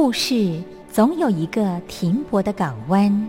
故事总有一个停泊的港湾。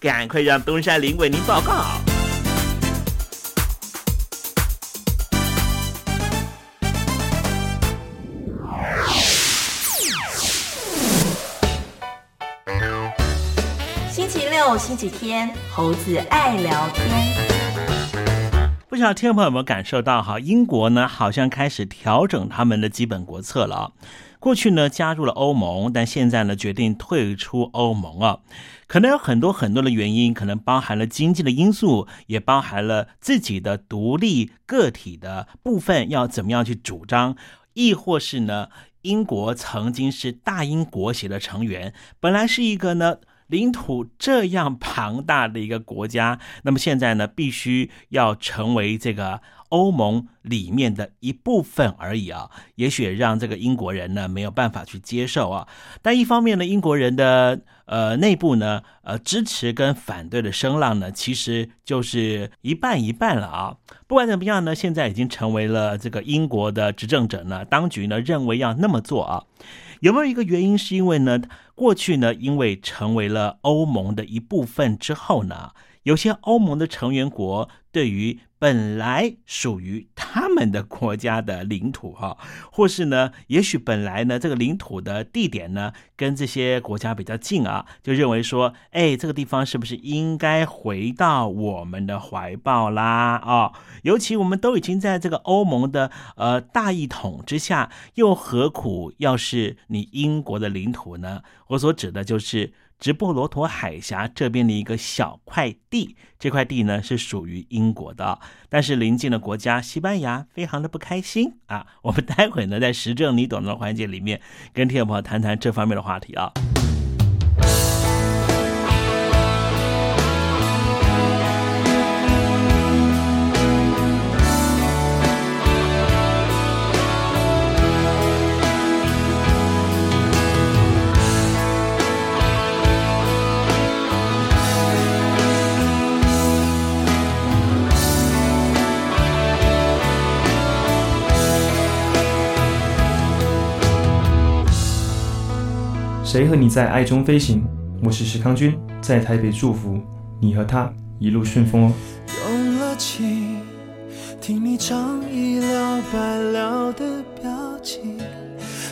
赶快让东山林为您报告。星期六、星期天，猴子爱聊天。不知道听众朋友有没有感受到哈？英国呢，好像开始调整他们的基本国策了啊。过去呢加入了欧盟，但现在呢决定退出欧盟啊。可能有很多很多的原因，可能包含了经济的因素，也包含了自己的独立个体的部分要怎么样去主张，亦或是呢，英国曾经是大英国协的成员，本来是一个呢。领土这样庞大的一个国家，那么现在呢，必须要成为这个欧盟里面的一部分而已啊。也许让这个英国人呢没有办法去接受啊。但一方面呢，英国人的呃内部呢，呃支持跟反对的声浪呢，其实就是一半一半了啊。不管怎么样呢，现在已经成为了这个英国的执政者呢，当局呢认为要那么做啊。有没有一个原因？是因为呢，过去呢，因为成为了欧盟的一部分之后呢，有些欧盟的成员国对于。本来属于他们的国家的领土哈，或是呢，也许本来呢这个领土的地点呢跟这些国家比较近啊，就认为说，哎，这个地方是不是应该回到我们的怀抱啦？啊，尤其我们都已经在这个欧盟的呃大一统之下，又何苦要是你英国的领土呢？我所指的就是。直布罗陀海峡这边的一个小块地，这块地呢是属于英国的，但是邻近的国家西班牙非常的不开心啊。我们待会呢在时政你懂的环节里面，跟听众朋友谈谈这方面的话题啊。谁和你在爱中飞行？我是石康君，在台北祝福你和他一路顺风哦。用了情，听你唱一了百了的表情，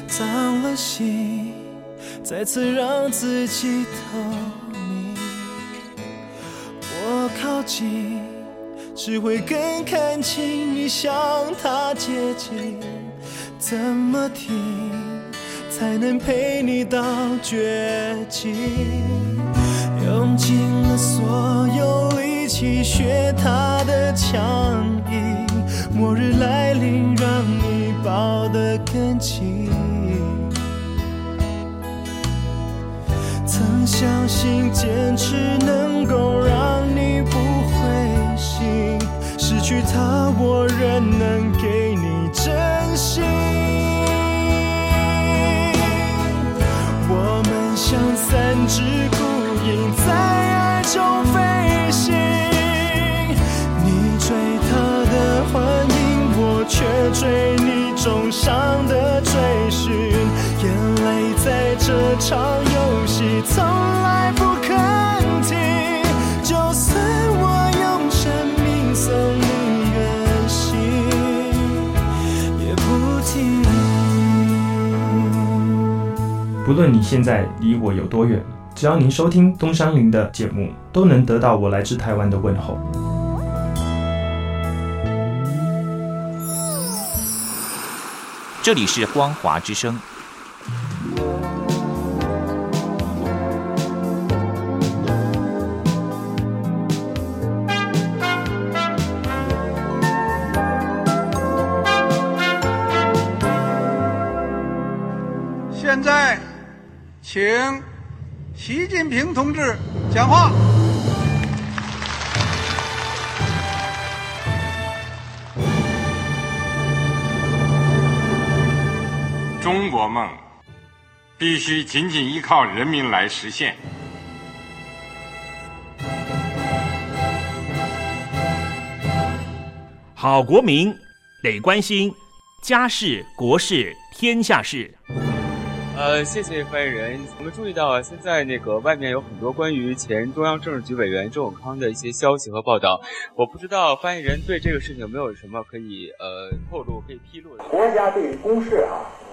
脏了心，再次让自己透明。我靠近，只会更看清你向他接近，怎么停？才能陪你到绝境，用尽了所有力气学他的强硬，末日来临让你抱得更紧。曾相信坚持能够让你不灰心，失去他我仍能给却追你重伤的追寻。眼泪在这场游戏从来不肯停，就算我用生命送你远行，也不停。不论你现在离我有多远，只要您收听东山林的节目，都能得到我来自台湾的问候。这里是光华之声。现在。请习近平同志讲话。梦必须紧紧依靠人民来实现。好国民得关心家事、国事、天下事。呃，谢谢发言人。我们注意到啊，现在那个外面有很多关于前中央政治局委员周永康的一些消息和报道。我不知道发言人对这个事情有没有什么可以呃透露、可以披露的。国家对于公事啊，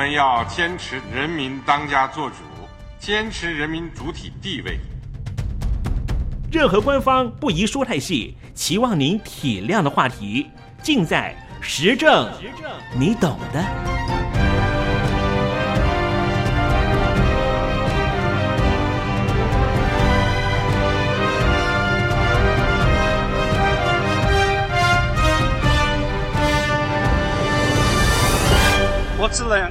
们要坚持人民当家作主，坚持人民主体地位。任何官方不宜说太细，期望您体谅的话题，尽在实证，你懂的。我只能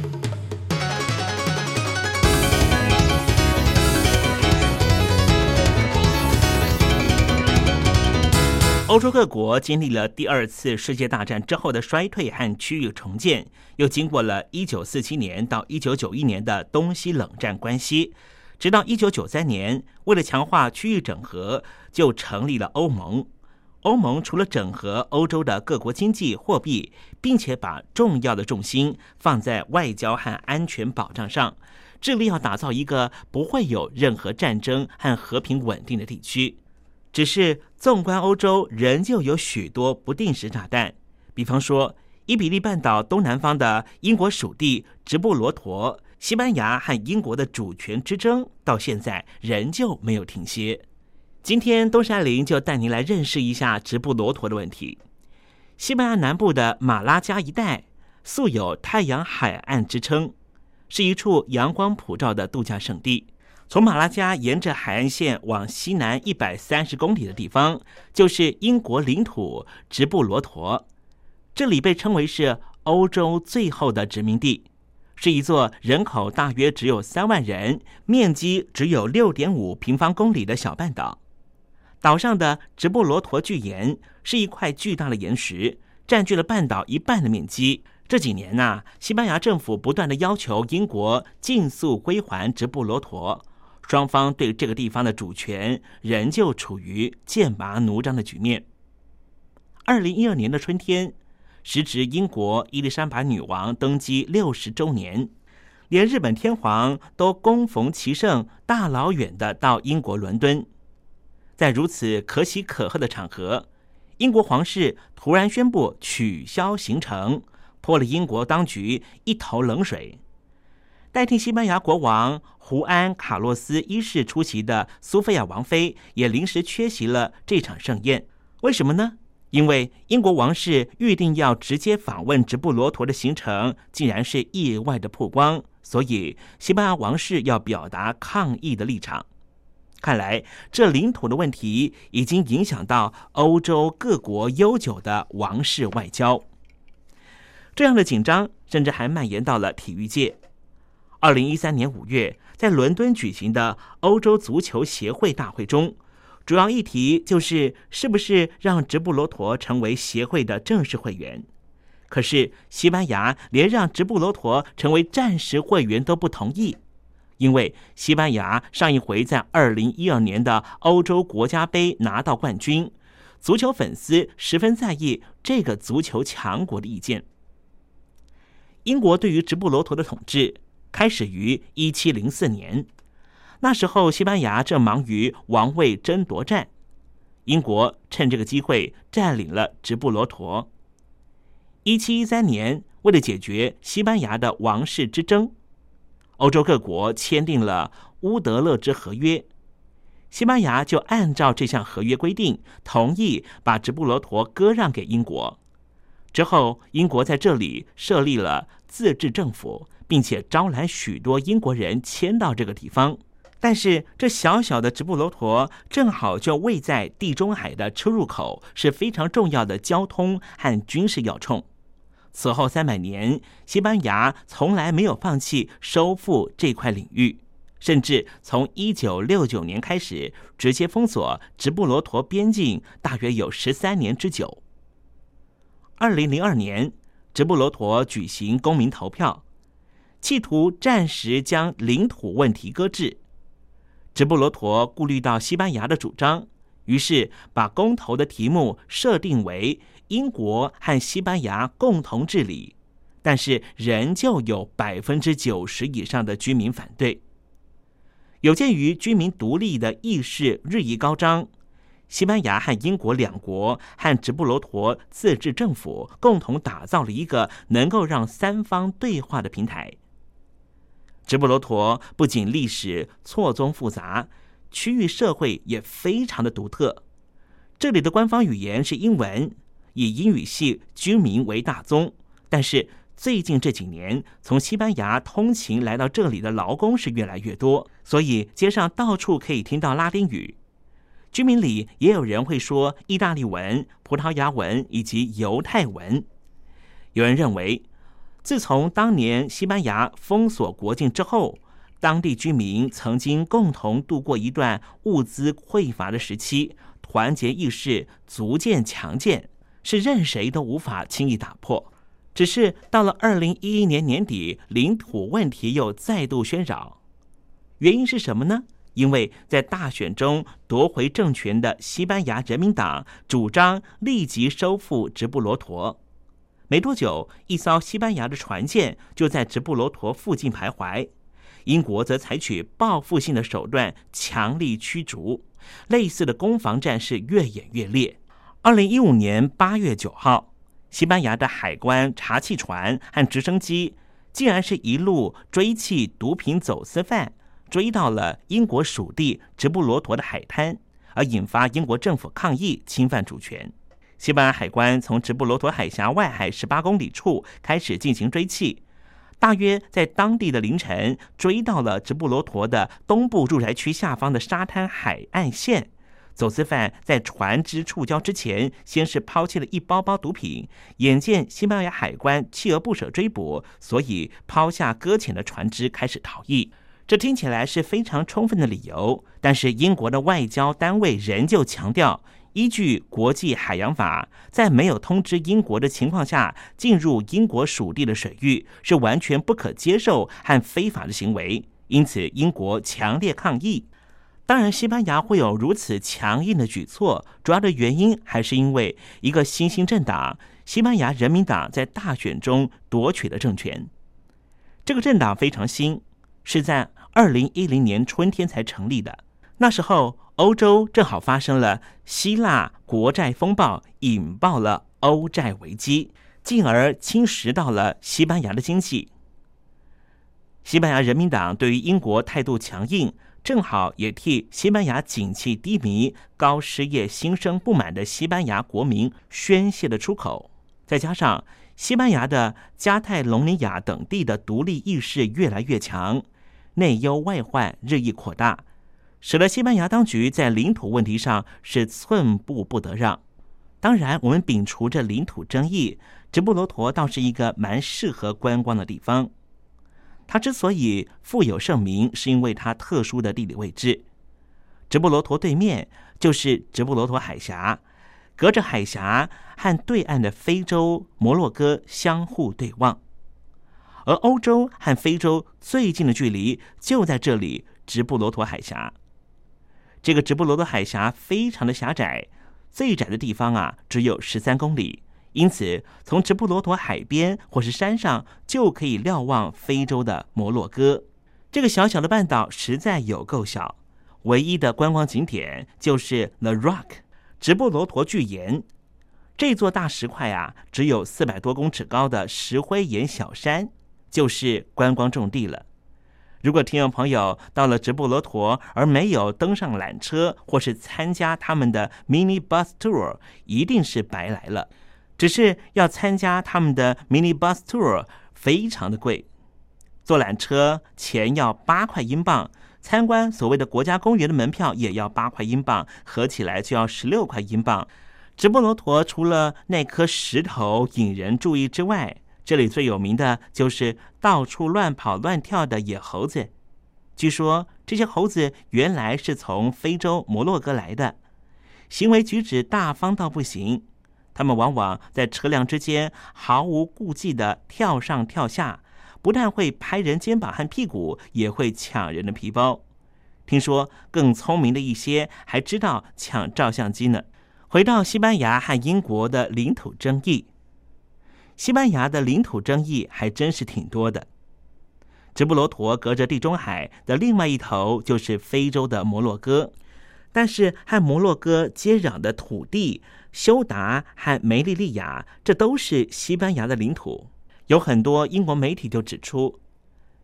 欧洲各国经历了第二次世界大战之后的衰退和区域重建，又经过了1947年到1991年的东西冷战关系，直到1993年，为了强化区域整合，就成立了欧盟。欧盟除了整合欧洲的各国经济、货币，并且把重要的重心放在外交和安全保障上，致力要打造一个不会有任何战争和和平稳定的地区。只是纵观欧洲，仍旧有许多不定时炸弹。比方说，伊比利半岛东南方的英国属地直布罗陀，西班牙和英国的主权之争到现在仍旧没有停歇。今天，东山林就带您来认识一下直布罗陀的问题。西班牙南部的马拉加一带素有“太阳海岸”之称，是一处阳光普照的度假胜地。从马拉加沿着海岸线往西南一百三十公里的地方，就是英国领土直布罗陀。这里被称为是欧洲最后的殖民地，是一座人口大约只有三万人、面积只有六点五平方公里的小半岛。岛上的直布罗陀巨岩是一块巨大的岩石，占据了半岛一半的面积。这几年呐，西班牙政府不断的要求英国尽速归还直布罗陀。双方对这个地方的主权仍旧处于剑拔弩张的局面。二零一二年的春天，时值英国伊丽莎白女王登基六十周年，连日本天皇都恭逢其盛，大老远的到英国伦敦。在如此可喜可贺的场合，英国皇室突然宣布取消行程，泼了英国当局一头冷水。代替西班牙国王胡安·卡洛斯一世出席的苏菲亚王妃也临时缺席了这场盛宴。为什么呢？因为英国王室预定要直接访问直布罗陀的行程，竟然是意外的曝光，所以西班牙王室要表达抗议的立场。看来，这领土的问题已经影响到欧洲各国悠久的王室外交。这样的紧张，甚至还蔓延到了体育界。二零一三年五月，在伦敦举行的欧洲足球协会大会中，主要议题就是是不是让直布罗陀成为协会的正式会员。可是，西班牙连让直布罗陀成为暂时会员都不同意，因为西班牙上一回在二零一二年的欧洲国家杯拿到冠军，足球粉丝十分在意这个足球强国的意见。英国对于直布罗陀的统治。开始于一七零四年，那时候西班牙正忙于王位争夺战。英国趁这个机会占领了直布罗陀。一七一三年，为了解决西班牙的王室之争，欧洲各国签订了乌德勒支合约。西班牙就按照这项合约规定，同意把直布罗陀割让给英国。之后，英国在这里设立了自治政府，并且招揽许多英国人迁到这个地方。但是，这小小的直布罗陀正好就位在地中海的出入口，是非常重要的交通和军事要冲。此后三百年，西班牙从来没有放弃收复这块领域。甚至从一九六九年开始，直接封锁直布罗陀边境，大约有十三年之久。二零零二年，直布罗陀举行公民投票，企图暂时将领土问题搁置。直布罗陀顾虑到西班牙的主张，于是把公投的题目设定为英国和西班牙共同治理，但是仍旧有百分之九十以上的居民反对。有鉴于居民独立的意识日益高涨，西班牙和英国两国和直布罗陀自治政府共同打造了一个能够让三方对话的平台。直布罗陀不仅历史错综复杂，区域社会也非常的独特。这里的官方语言是英文，以英语系居民为大宗，但是。最近这几年，从西班牙通勤来到这里的劳工是越来越多，所以街上到处可以听到拉丁语。居民里也有人会说意大利文、葡萄牙文以及犹太文。有人认为，自从当年西班牙封锁国境之后，当地居民曾经共同度过一段物资匮乏的时期，团结意识逐渐强健，是任谁都无法轻易打破。只是到了二零一一年年底，领土问题又再度喧扰。原因是什么呢？因为在大选中夺回政权的西班牙人民党主张立即收复直布罗陀。没多久，一艘西班牙的船舰就在直布罗陀附近徘徊，英国则采取报复性的手段强力驱逐。类似的攻防战是越演越烈。二零一五年八月九号。西班牙的海关查气船和直升机，竟然是一路追缉毒品走私犯，追到了英国属地直布罗陀的海滩，而引发英国政府抗议侵犯主权。西班牙海关从直布罗陀海峡外海十八公里处开始进行追缉，大约在当地的凌晨追到了直布罗陀的东部住宅区下方的沙滩海岸线。走私犯在船只触礁之前，先是抛弃了一包包毒品。眼见西班牙海关锲而不舍追捕，所以抛下搁浅的船只开始逃逸。这听起来是非常充分的理由，但是英国的外交单位仍旧强调，依据国际海洋法，在没有通知英国的情况下进入英国属地的水域是完全不可接受和非法的行为。因此，英国强烈抗议。当然，西班牙会有如此强硬的举措，主要的原因还是因为一个新兴政党——西班牙人民党在大选中夺取了政权。这个政党非常新，是在二零一零年春天才成立的。那时候，欧洲正好发生了希腊国债风暴，引爆了欧债危机，进而侵蚀到了西班牙的经济。西班牙人民党对于英国态度强硬。正好也替西班牙景气低迷、高失业、心生不满的西班牙国民宣泄了出口。再加上西班牙的加泰隆尼亚等地的独立意识越来越强，内忧外患日益扩大，使得西班牙当局在领土问题上是寸步不得让。当然，我们摒除这领土争议，直布罗陀倒是一个蛮适合观光的地方。它之所以富有盛名，是因为它特殊的地理位置。直布罗陀对面就是直布罗陀海峡，隔着海峡和对岸的非洲摩洛哥相互对望，而欧洲和非洲最近的距离就在这里——直布罗陀海峡。这个直布罗陀海峡非常的狭窄，最窄的地方啊只有十三公里。因此，从直布罗陀海边或是山上就可以瞭望非洲的摩洛哥。这个小小的半岛实在有够小，唯一的观光景点就是 The Rock，直布罗陀巨岩。这座大石块啊，只有四百多公尺高的石灰岩小山，就是观光重地了。如果听众朋友到了直布罗陀而没有登上缆车或是参加他们的 mini bus tour，一定是白来了。只是要参加他们的 mini bus tour，非常的贵。坐缆车钱要八块英镑，参观所谓的国家公园的门票也要八块英镑，合起来就要十六块英镑。直布罗陀除了那颗石头引人注意之外，这里最有名的就是到处乱跑乱跳的野猴子。据说这些猴子原来是从非洲摩洛哥来的，行为举止大方到不行。他们往往在车辆之间毫无顾忌地跳上跳下，不但会拍人肩膀和屁股，也会抢人的皮包。听说更聪明的一些还知道抢照相机呢。回到西班牙和英国的领土争议。西班牙的领土争议还真是挺多的。直布罗陀隔着地中海的另外一头就是非洲的摩洛哥，但是和摩洛哥接壤的土地休达和梅利利亚，这都是西班牙的领土。有很多英国媒体就指出，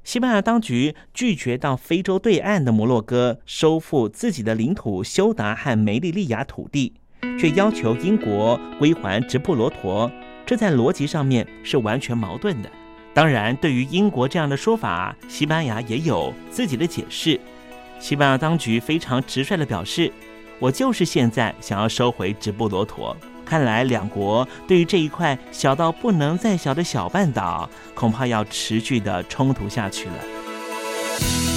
西班牙当局拒绝到非洲对岸的摩洛哥收复自己的领土休达和梅利利亚土地，却要求英国归还直布罗陀。这在逻辑上面是完全矛盾的。当然，对于英国这样的说法，西班牙也有自己的解释。西班牙当局非常直率地表示：“我就是现在想要收回直布罗陀。”看来，两国对于这一块小到不能再小的小半岛，恐怕要持续的冲突下去了。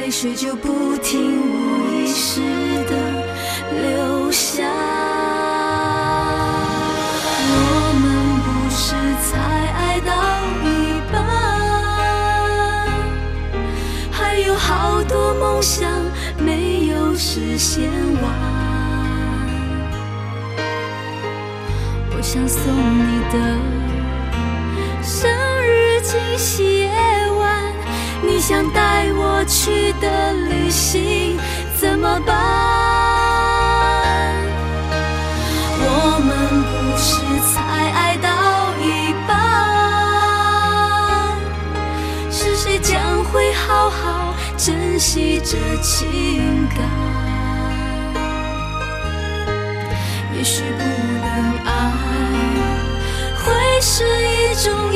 泪水就不停无意识的流下。我们不是才爱到一半，还有好多梦想没有实现完。我想送你的生日惊喜夜晚，你想带我去的旅行怎么办？我们不是才爱到一半，是谁将会好好珍惜这情感？也许不能爱，会是一种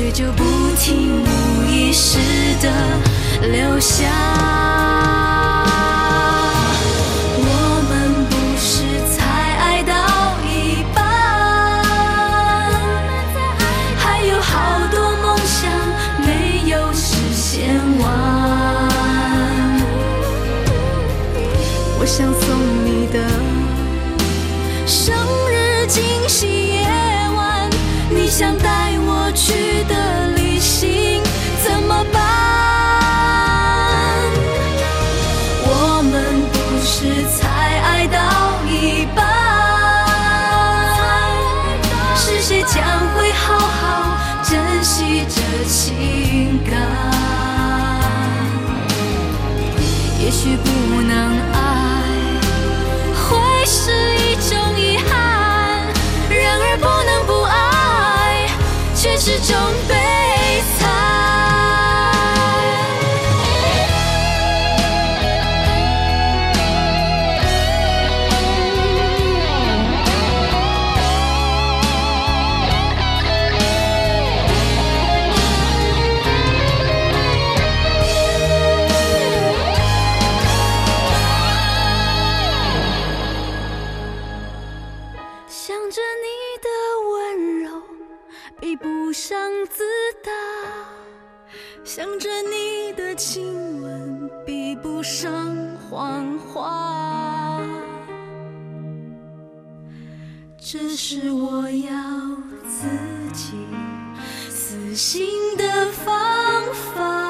却就不停无意识的留下。比不上自大；想着你的亲吻，比不上谎话。这是我要自己死心的方法，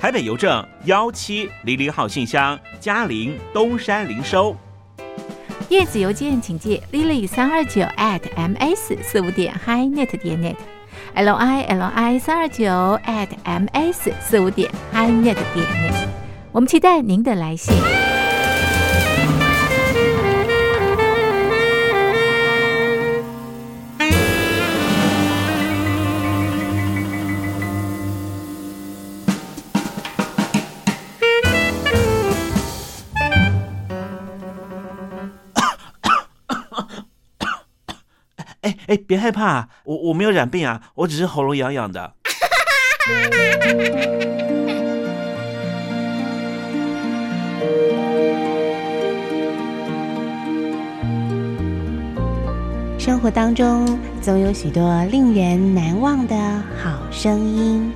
台北邮政幺七零零号信箱，嘉陵东山零收。电子邮件请寄 lily 三二九 at ms 四五点 hi.net 点 net，l i l i 三二九 at ms 四五点 hi.net 点 net，我们期待您的来信。哎，别害怕，我我没有染病啊，我只是喉咙痒痒的。生活当中总有许多令人难忘的好声音。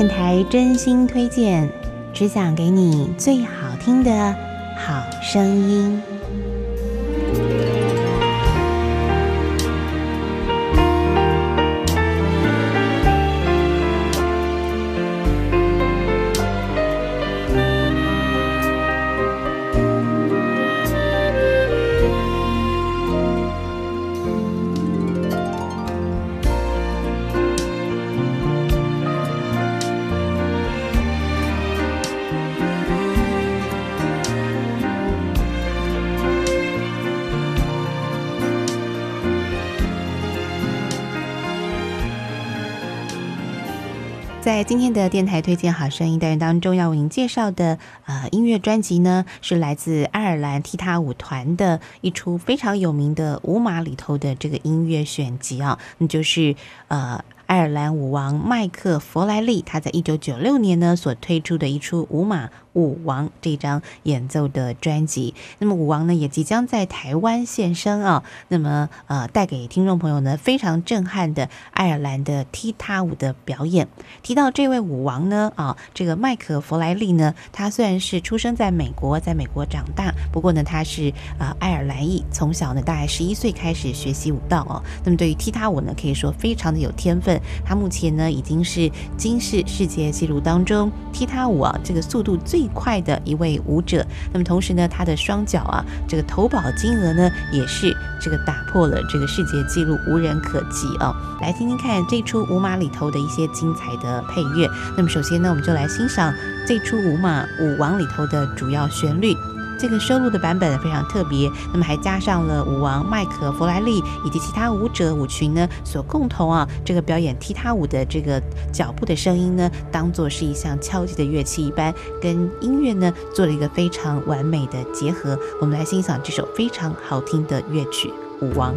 电台真心推荐，只想给你最好听的好声音。今天的电台推荐好声音单元当中，要为您介绍的呃音乐专辑呢，是来自爱尔兰踢踏舞团的一出非常有名的舞马里头的这个音乐选集啊，那就是呃。爱尔兰舞王麦克弗莱利，他在一九九六年呢所推出的一出《舞马舞王》这张演奏的专辑。那么舞王呢也即将在台湾现身啊。那么呃，带给听众朋友呢非常震撼的爱尔兰的踢踏舞的表演。提到这位舞王呢啊，这个麦克弗莱利呢，他虽然是出生在美国，在美国长大，不过呢他是啊爱尔兰裔，从小呢大概十一岁开始学习舞蹈哦。那么对于踢踏舞呢，可以说非常的有天分。他目前呢已经是金世世界纪录当中踢踏舞啊这个速度最最快的一位舞者。那么同时呢，他的双脚啊这个投保金额呢也是这个打破了这个世界纪录，无人可及啊！来听听看这出舞马里头的一些精彩的配乐。那么首先呢，我们就来欣赏这出舞马舞王里头的主要旋律。这个收录的版本非常特别，那么还加上了舞王麦克弗莱利以及其他舞者舞群呢所共同啊这个表演踢踏舞的这个脚步的声音呢，当做是一项敲击的乐器一般，跟音乐呢做了一个非常完美的结合。我们来欣赏这首非常好听的乐曲《舞王》。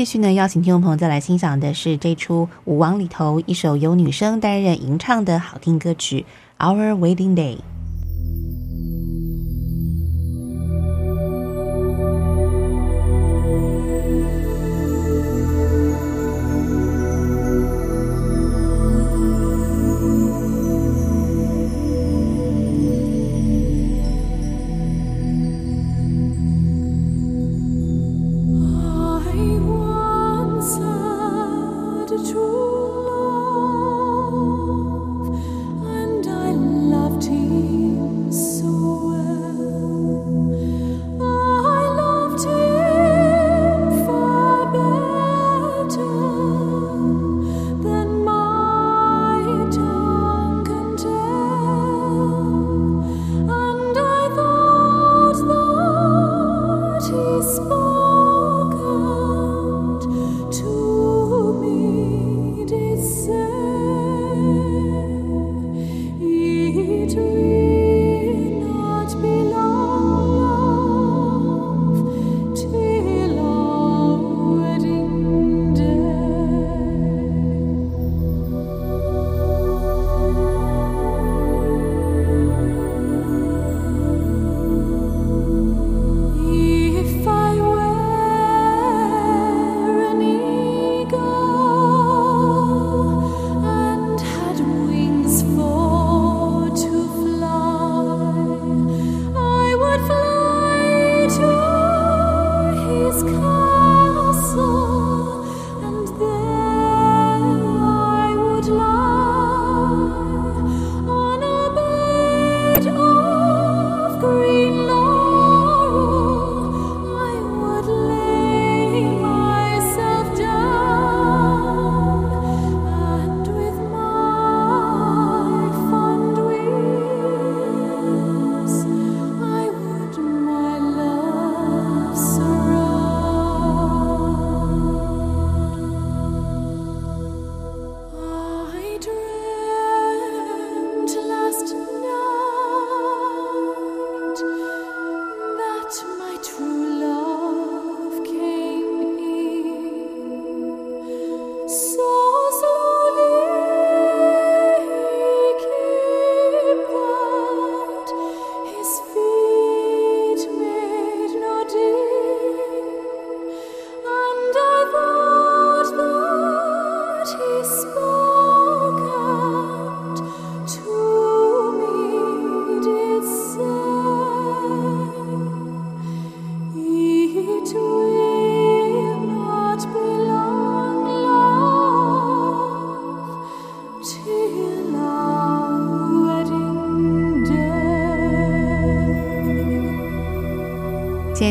继续呢，邀请听众朋友再来欣赏的是这出《舞王》里头一首由女生担任吟唱的好听歌曲《Our Wedding Day》。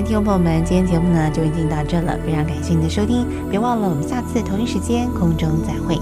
听众朋友们，今天节目呢就已经到这了，非常感谢您的收听，别忘了我们下次同一时间空中再会。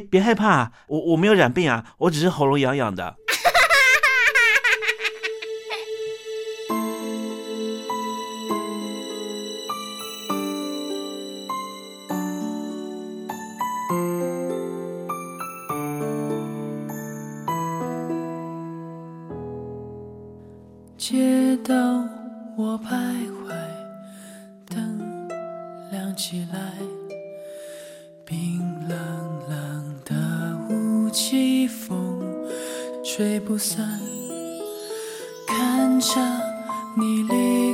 别害怕，我我没有染病啊，我只是喉咙痒痒的。街道我徘徊，灯亮起来，吹不散。看着你离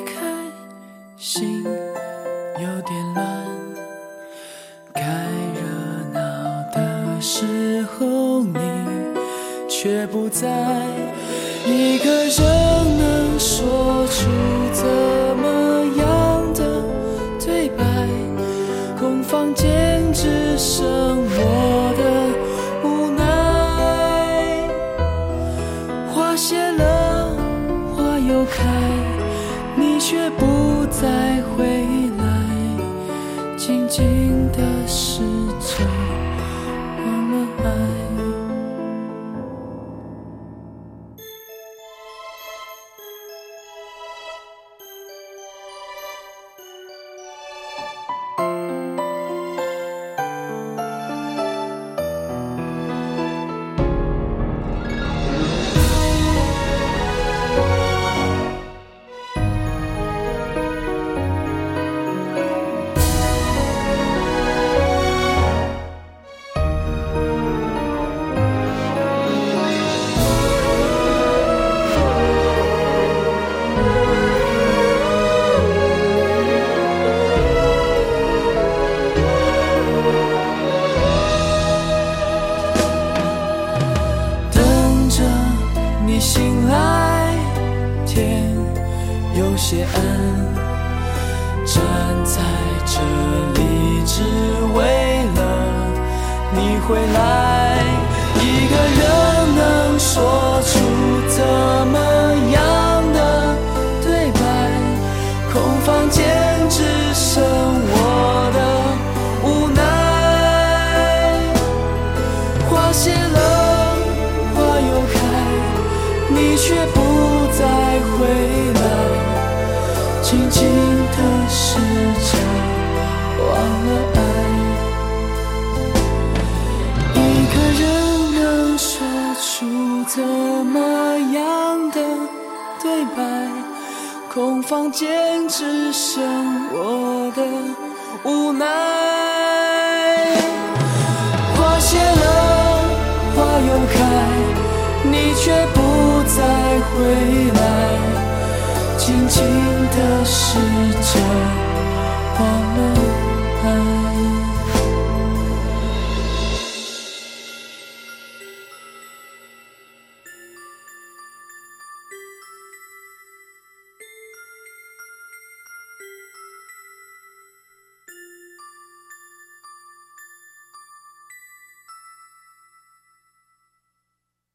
天有些暗，站在这里只为了你回来。一个人能说出怎么房间只剩我的无奈。花谢了，花又开，你却不再回来。静静的试着。